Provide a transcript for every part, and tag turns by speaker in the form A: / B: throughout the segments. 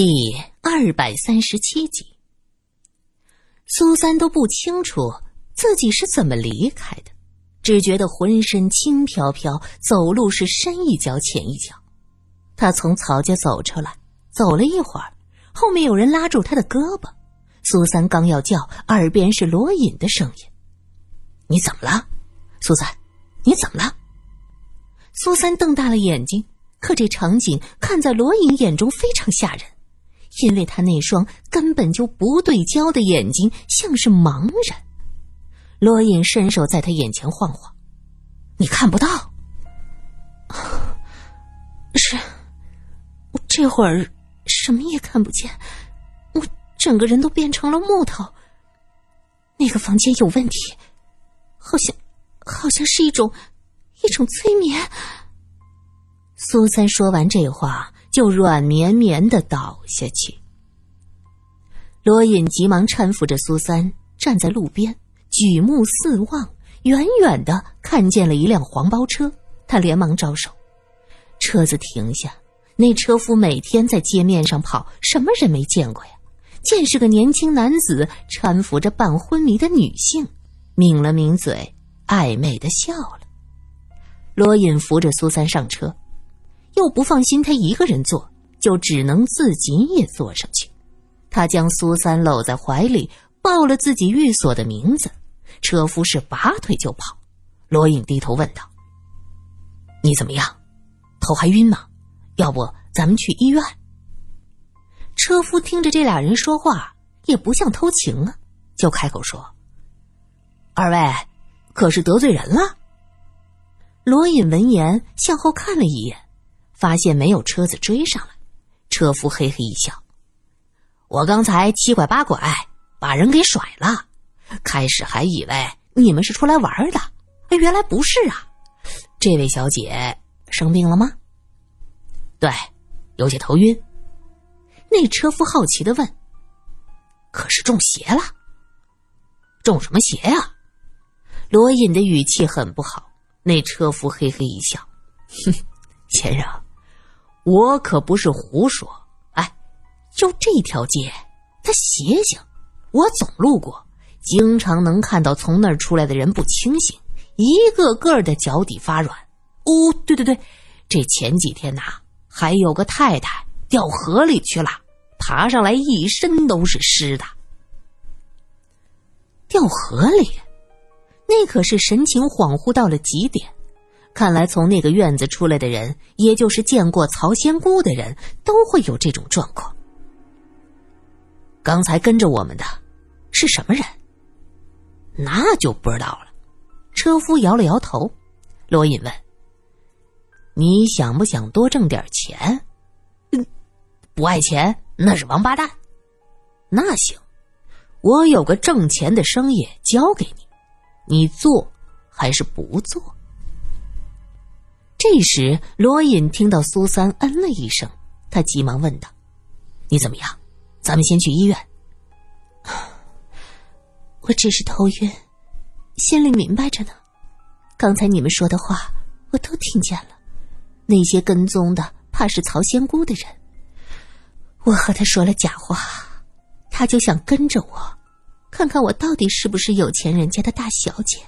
A: 第二百三十七集，苏三都不清楚自己是怎么离开的，只觉得浑身轻飘飘，走路是深一脚浅一脚。他从曹家走出来，走了一会儿，后面有人拉住他的胳膊。苏三刚要叫，耳边是罗隐的声音：“你怎么了，苏三？你怎么了？”苏三瞪大了眼睛，可这场景看在罗隐眼中非常吓人。因为他那双根本就不对焦的眼睛像是盲人，罗隐伸手在他眼前晃晃，你看不到？是，我这会儿什么也看不见，我整个人都变成了木头。那个房间有问题，好像，好像是一种，一种催眠。苏三说完这话。就软绵绵的倒下去。罗隐急忙搀扶着苏三站在路边，举目四望，远远的看见了一辆黄包车，他连忙招手，车子停下。那车夫每天在街面上跑，什么人没见过呀？见是个年轻男子搀扶着半昏迷的女性，抿了抿嘴，暧昧的笑了。罗隐扶着苏三上车。又不放心他一个人坐，就只能自己也坐上去。他将苏三搂在怀里，报了自己寓所的名字。车夫是拔腿就跑。罗隐低头问道：“你怎么样？头还晕吗？要不咱们去医院？”车夫听着这俩人说话，也不像偷情啊，就开口说：“二位，可是得罪人了？”罗隐闻言向后看了一眼。发现没有车子追上来，车夫嘿嘿一笑：“我刚才七拐八拐把人给甩了，开始还以为你们是出来玩的，原来不是啊！这位小姐生病了吗？”“对，有些头晕。”那车夫好奇的问：“可是中邪了？中什么邪呀？”罗隐的语气很不好。那车夫嘿嘿一笑：“哼，先生。”我可不是胡说，哎，就这条街，它邪性，我总路过，经常能看到从那儿出来的人不清醒，一个个的脚底发软。哦，对对对，这前几天呐，还有个太太掉河里去了，爬上来一身都是湿的。掉河里，那可是神情恍惚到了极点。看来，从那个院子出来的人，也就是见过曹仙姑的人，都会有这种状况。刚才跟着我们的，是什么人？那就不知道了。车夫摇了摇头。罗隐问：“你想不想多挣点钱？”“嗯，不爱钱那是王八蛋。”“那行，我有个挣钱的生意交给你，你做还是不做？”这时，罗隐听到苏三嗯了一声，他急忙问道：“你怎么样？咱们先去医院。” 我只是头晕，心里明白着呢。刚才你们说的话，我都听见了。那些跟踪的，怕是曹仙姑的人。我和他说了假话，他就想跟着我，看看我到底是不是有钱人家的大小姐。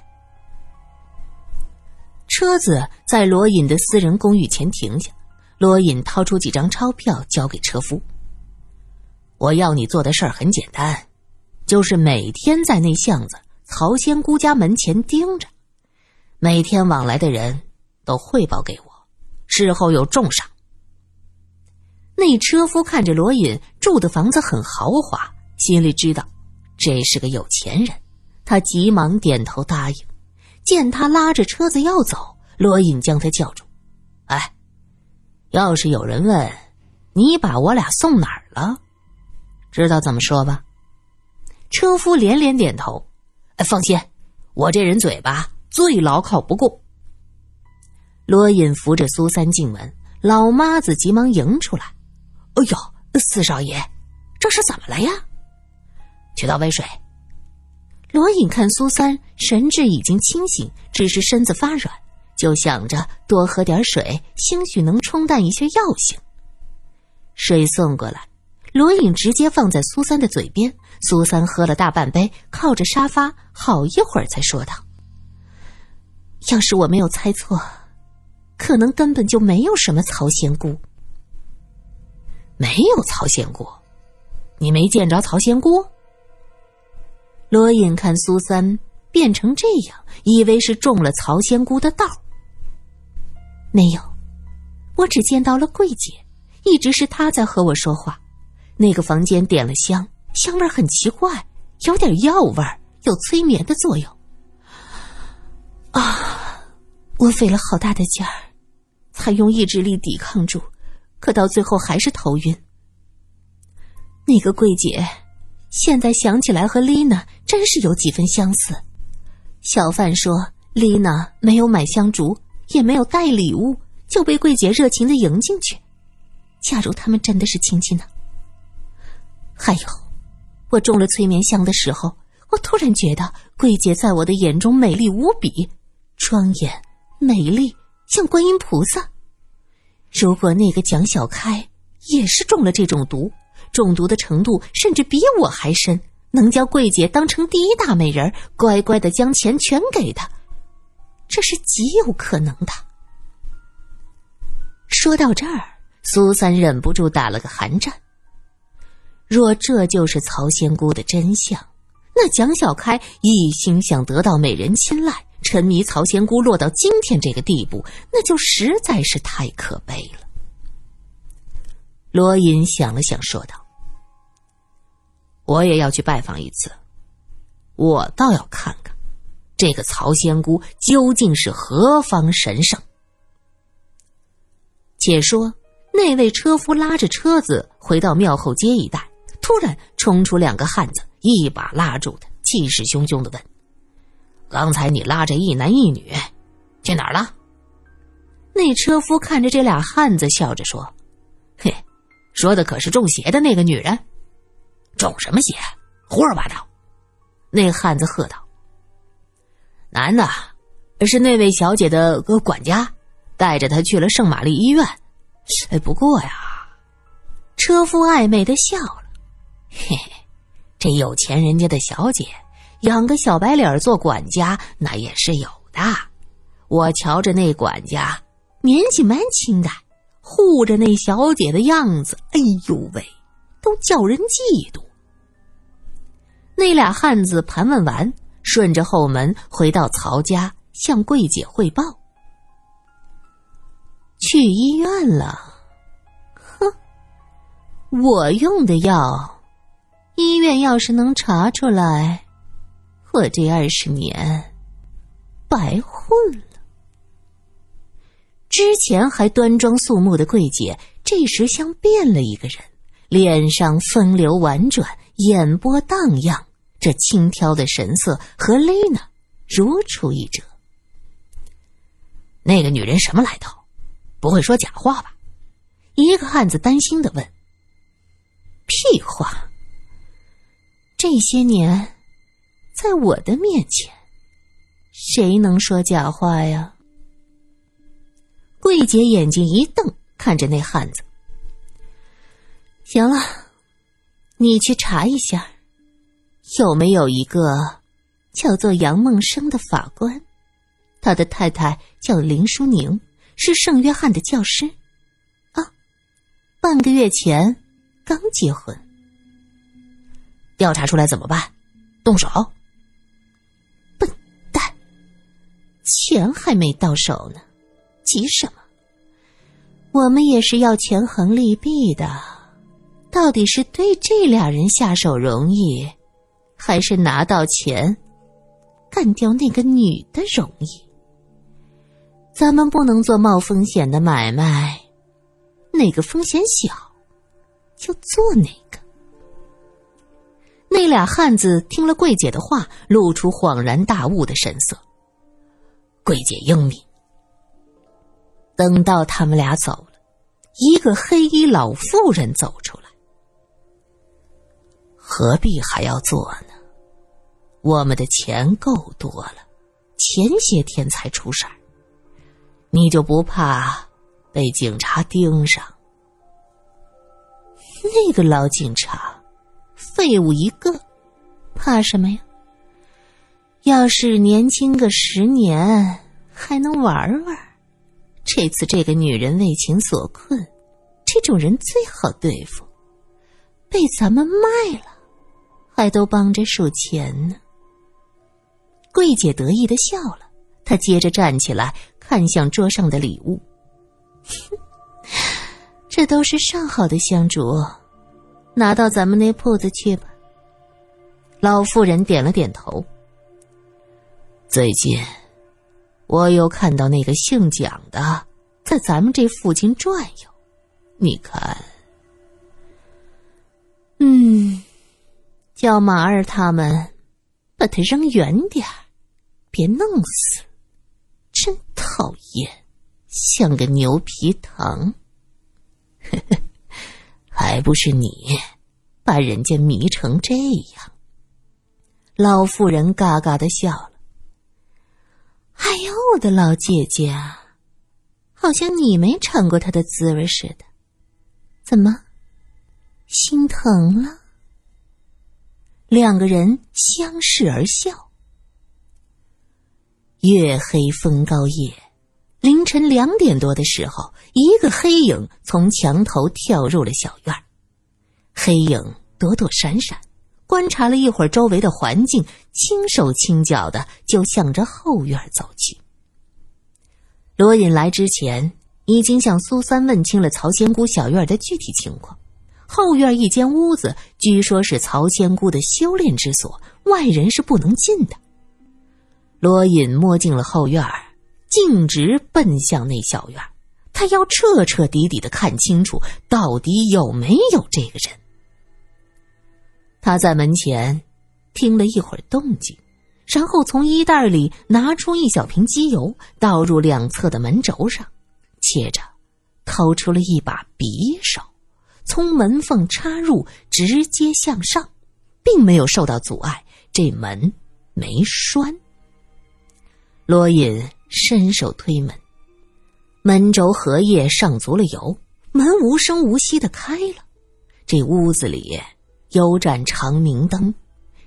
A: 车子在罗隐的私人公寓前停下，罗隐掏出几张钞票交给车夫。我要你做的事儿很简单，就是每天在那巷子曹仙姑家门前盯着，每天往来的人都汇报给我，事后有重赏。那车夫看着罗隐住的房子很豪华，心里知道这是个有钱人，他急忙点头答应。见他拉着车子要走，罗隐将他叫住：“哎，要是有人问，你把我俩送哪儿了？知道怎么说吧？”车夫连连点头：“哎，放心，我这人嘴巴最牢靠不过。”罗隐扶着苏三进门，老妈子急忙迎出来：“哎呦，四少爷，这是怎么了呀？去倒杯水。”罗隐看苏三神志已经清醒，只是身子发软，就想着多喝点水，兴许能冲淡一些药性。水送过来，罗隐直接放在苏三的嘴边。苏三喝了大半杯，靠着沙发好一会儿才说道：“要是我没有猜错，可能根本就没有什么曹仙姑。
B: 没有曹仙姑，你没见着曹仙姑？”
A: 罗隐看苏三变成这样，以为是中了曹仙姑的道。没有，我只见到了桂姐，一直是她在和我说话。那个房间点了香。香味很奇怪，有点药味有催眠的作用。啊！我费了好大的劲儿，才用意志力抵抗住，可到最后还是头晕。那个桂姐，现在想起来和丽娜真是有几分相似。小范说，丽娜没有买香烛，也没有带礼物，就被桂姐热情的迎进去。假如他们真的是亲戚呢？还有。我中了催眠香的时候，我突然觉得桂姐在我的眼中美丽无比，庄严美丽，像观音菩萨。如果那个蒋小开也是中了这种毒，中毒的程度甚至比我还深，能将桂姐当成第一大美人，乖乖的将钱全给她，这是极有可能的。说到这儿，苏三忍不住打了个寒战。若这就是曹仙姑的真相，那蒋小开一心想得到美人青睐，沉迷曹仙姑落到今天这个地步，那就实在是太可悲了。罗隐想了想，说道：“
B: 我也要去拜访一次，我倒要看看，这个曹仙姑究竟是何方神圣。”
A: 且说那位车夫拉着车子回到庙后街一带。突然冲出两个汉子，一把拉住他，气势汹汹的问：“
B: 刚才你拉着一男一女，去哪儿了？”
A: 那车夫看着这俩汉子，笑着说：“
B: 嘿，说的可是中邪的那个女人？中什么邪？胡说八道！”
A: 那汉子喝道：“
B: 男的，是那位小姐的个管家，带着她去了圣玛丽医院。哎，不过呀，
A: 车夫暧昧的笑了。”
B: 嘿嘿，这有钱人家的小姐养个小白脸做管家，那也是有的。我瞧着那管家年纪蛮轻的，护着那小姐的样子，哎呦喂，都叫人嫉妒。
A: 那俩汉子盘问完，顺着后门回到曹家，向桂姐汇报：去医院了。哼，我用的药。医院要是能查出来，我这二十年白混了。之前还端庄肃穆的桂姐，这时像变了一个人，脸上风流婉转，眼波荡漾，这轻佻的神色和丽娜如出一辙。
B: 那个女人什么来头？不会说假话吧？
A: 一个汉子担心的问。屁话。这些年，在我的面前，谁能说假话呀？桂姐眼睛一瞪，看着那汉子。行了，你去查一下，有没有一个叫做杨梦生的法官？他的太太叫林淑宁，是圣约翰的教师。啊，半个月前刚结婚。
B: 调查出来怎么办？动手？
A: 笨蛋！钱还没到手呢，急什么？我们也是要权衡利弊的。到底是对这俩人下手容易，还是拿到钱干掉那个女的容易？咱们不能做冒风险的买卖，哪个风险小，就做哪个。那俩汉子听了桂姐的话，露出恍然大悟的神色。
B: 桂姐英明。
A: 等到他们俩走了，一个黑衣老妇人走出来。
B: 何必还要做呢？我们的钱够多了，前些天才出事儿，你就不怕被警察盯上？那个老警察，废物一个，怕什么呀？要是年轻个十年，还能玩玩。这次这个女人为情所困，这种人最好对付。被咱们卖了，还都帮着数钱呢。桂姐得意的笑了，她接着站起来，看向桌上的礼物。这都是上好的香烛，拿到咱们那铺子去吧。老妇人点了点头。最近，我又看到那个姓蒋的在咱们这附近转悠，你看，嗯，叫马二他们把他扔远点别弄死，真讨厌，像个牛皮糖。还不是你把人家迷成这样？老妇人嘎嘎的笑。哎呦，我的老姐姐啊，好像你没尝过他的滋味似的，怎么心疼了？两个人相视而笑。月黑风高夜，凌晨两点多的时候，一个黑影从墙头跳入了小院黑影躲躲闪闪。观察了一会儿周围的环境，轻手轻脚的就向着后院走去。罗隐来之前已经向苏三问清了曹仙姑小院的具体情况。后院一间屋子，据说是曹仙姑的修炼之所，外人是不能进的。罗隐摸进了后院，径直奔向那小院，他要彻彻底底的看清楚，到底有没有这个人。他在门前听了一会儿动静，然后从衣袋里拿出一小瓶机油，倒入两侧的门轴上，接着掏出了一把匕首，从门缝插入，直接向上，并没有受到阻碍。这门没栓。罗隐伸手推门，门轴合页上足了油，门无声无息的开了。这屋子里。有盏长明灯，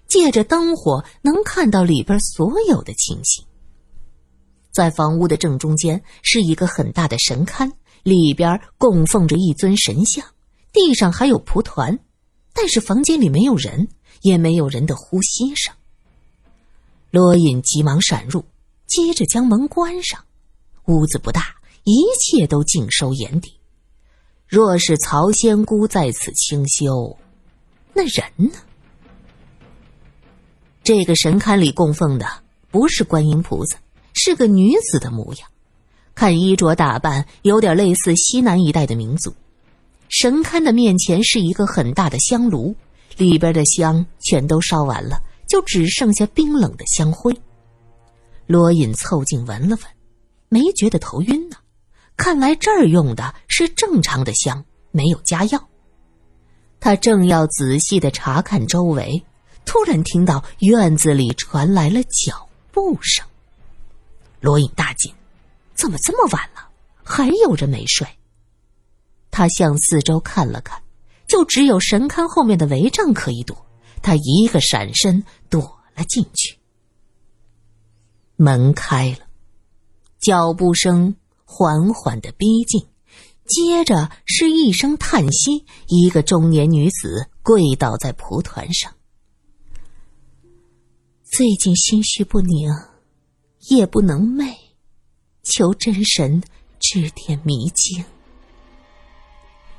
B: 借着灯火能看到里边所有的情形。在房屋的正中间是一个很大的神龛，里边供奉着一尊神像，地上还有蒲团，但是房间里没有人，也没有人的呼吸声。罗隐急忙闪入，接着将门关上。屋子不大，一切都尽收眼底。若是曹仙姑在此清修。那人呢？这个神龛里供奉的不是观音菩萨，是个女子的模样，看衣着打扮有点类似西南一带的民族。神龛的面前是一个很大的香炉，里边的香全都烧完了，就只剩下冰冷的香灰。罗隐凑近闻了闻，没觉得头晕呢，看来这儿用的是正常的香，没有加药。他正要仔细的查看周围，突然听到院子里传来了脚步声。罗隐大惊：“怎么这么晚了，还有人没睡？”他向四周看了看，就只有神龛后面的围帐可以躲。他一个闪身躲了进去。门开了，脚步声缓缓的逼近。接着是一声叹息，一个中年女子跪倒在蒲团上。最近心绪不宁，夜不能寐，求真神指点迷津。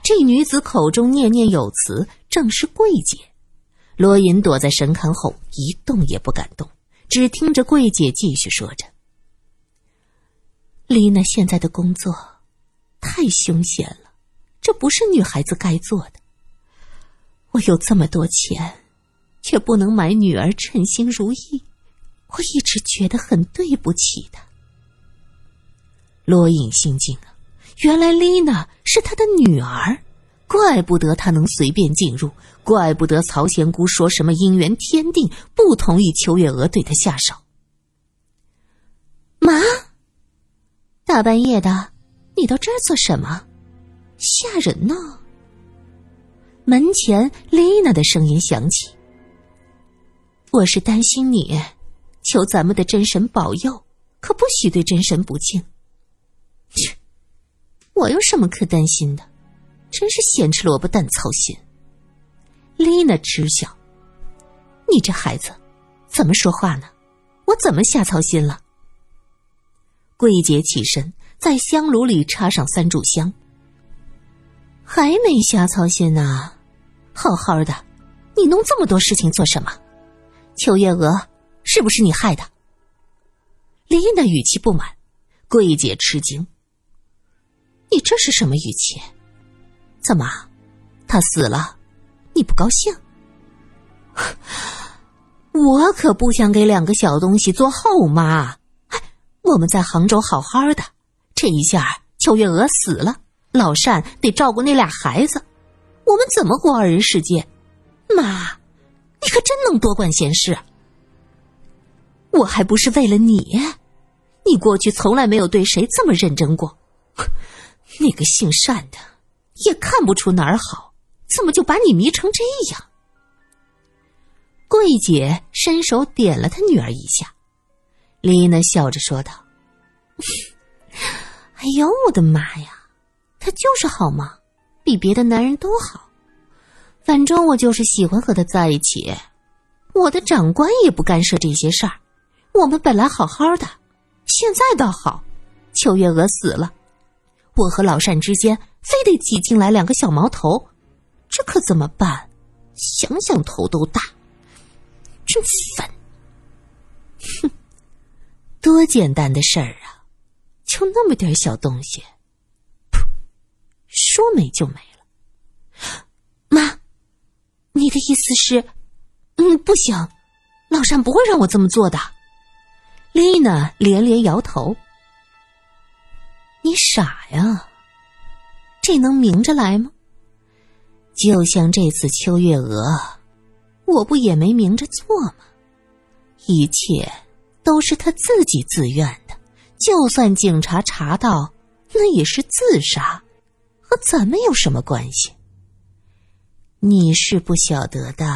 B: 这女子口中念念有词，正是桂姐。罗隐躲在神龛后，一动也不敢动，只听着桂姐继续说着：“丽娜现在的工作。”太凶险了，这不是女孩子该做的。我有这么多钱，却不能买女儿称心如意，我一直觉得很对不起她。罗隐心惊啊，原来丽娜是他的女儿，怪不得他能随便进入，怪不得曹仙姑说什么姻缘天定，不同意邱月娥对他下手。妈，大半夜的。你到这儿做什么？吓人呢！
A: 门前丽娜的声音响起：“我是担心你，求咱们的真神保佑，可不许对真神不敬。”切，我有什么可担心的？真是咸吃萝卜淡操心。丽娜嗤笑：“你这孩子，怎么说话呢？我怎么瞎操心了？”桂姐起身，在香炉里插上三炷香。还没瞎操心呢，好好的，你弄这么多事情做什么？邱月娥，是不是你害的？丽娜语气不满，桂姐吃惊：“你这是什么语气？怎么，他死了，你不高兴？我可不想给两个小东西做后妈。哎，我们在杭州好好的，这一下邱月娥死了。”老单得照顾那俩孩子，我们怎么过二人世界？妈，你可真能多管闲事。我还不是为了你，你过去从来没有对谁这么认真过。那个姓单的也看不出哪儿好，怎么就把你迷成这样？桂姐伸手点了她女儿一下，丽娜笑着说道：“哎呦，我的妈呀！”他就是好嘛，比别的男人都好。反正我就是喜欢和他在一起。我的长官也不干涉这些事儿。我们本来好好的，现在倒好。邱月娥死了，我和老善之间非得挤进来两个小毛头，这可怎么办？想想头都大，真烦。哼，多简单的事儿啊，就那么点小东西。噗说没就没了，妈，你的意思是，嗯，不行，老善不会让我这么做的。丽娜连连摇头。你傻呀，这能明着来吗？就像这次秋月娥，我不也没明着做吗？一切都是他自己自愿，就算警察查到，那也是自杀。和咱们有什么关系？你是不晓得的，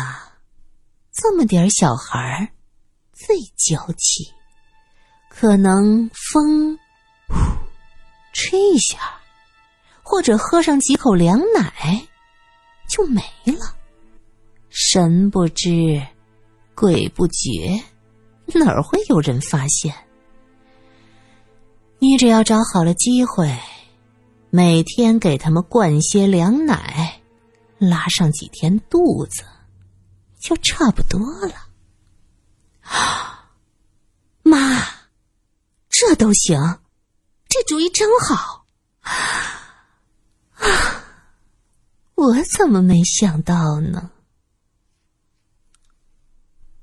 A: 这么点小孩最娇气，可能风吹一下，或者喝上几口凉奶，就没了。神不知，鬼不觉，哪儿会有人发现？你只要找好了机会。每天给他们灌些凉奶，拉上几天肚子，就差不多了。妈，这都行，这主意真好。啊，我怎么没想到呢？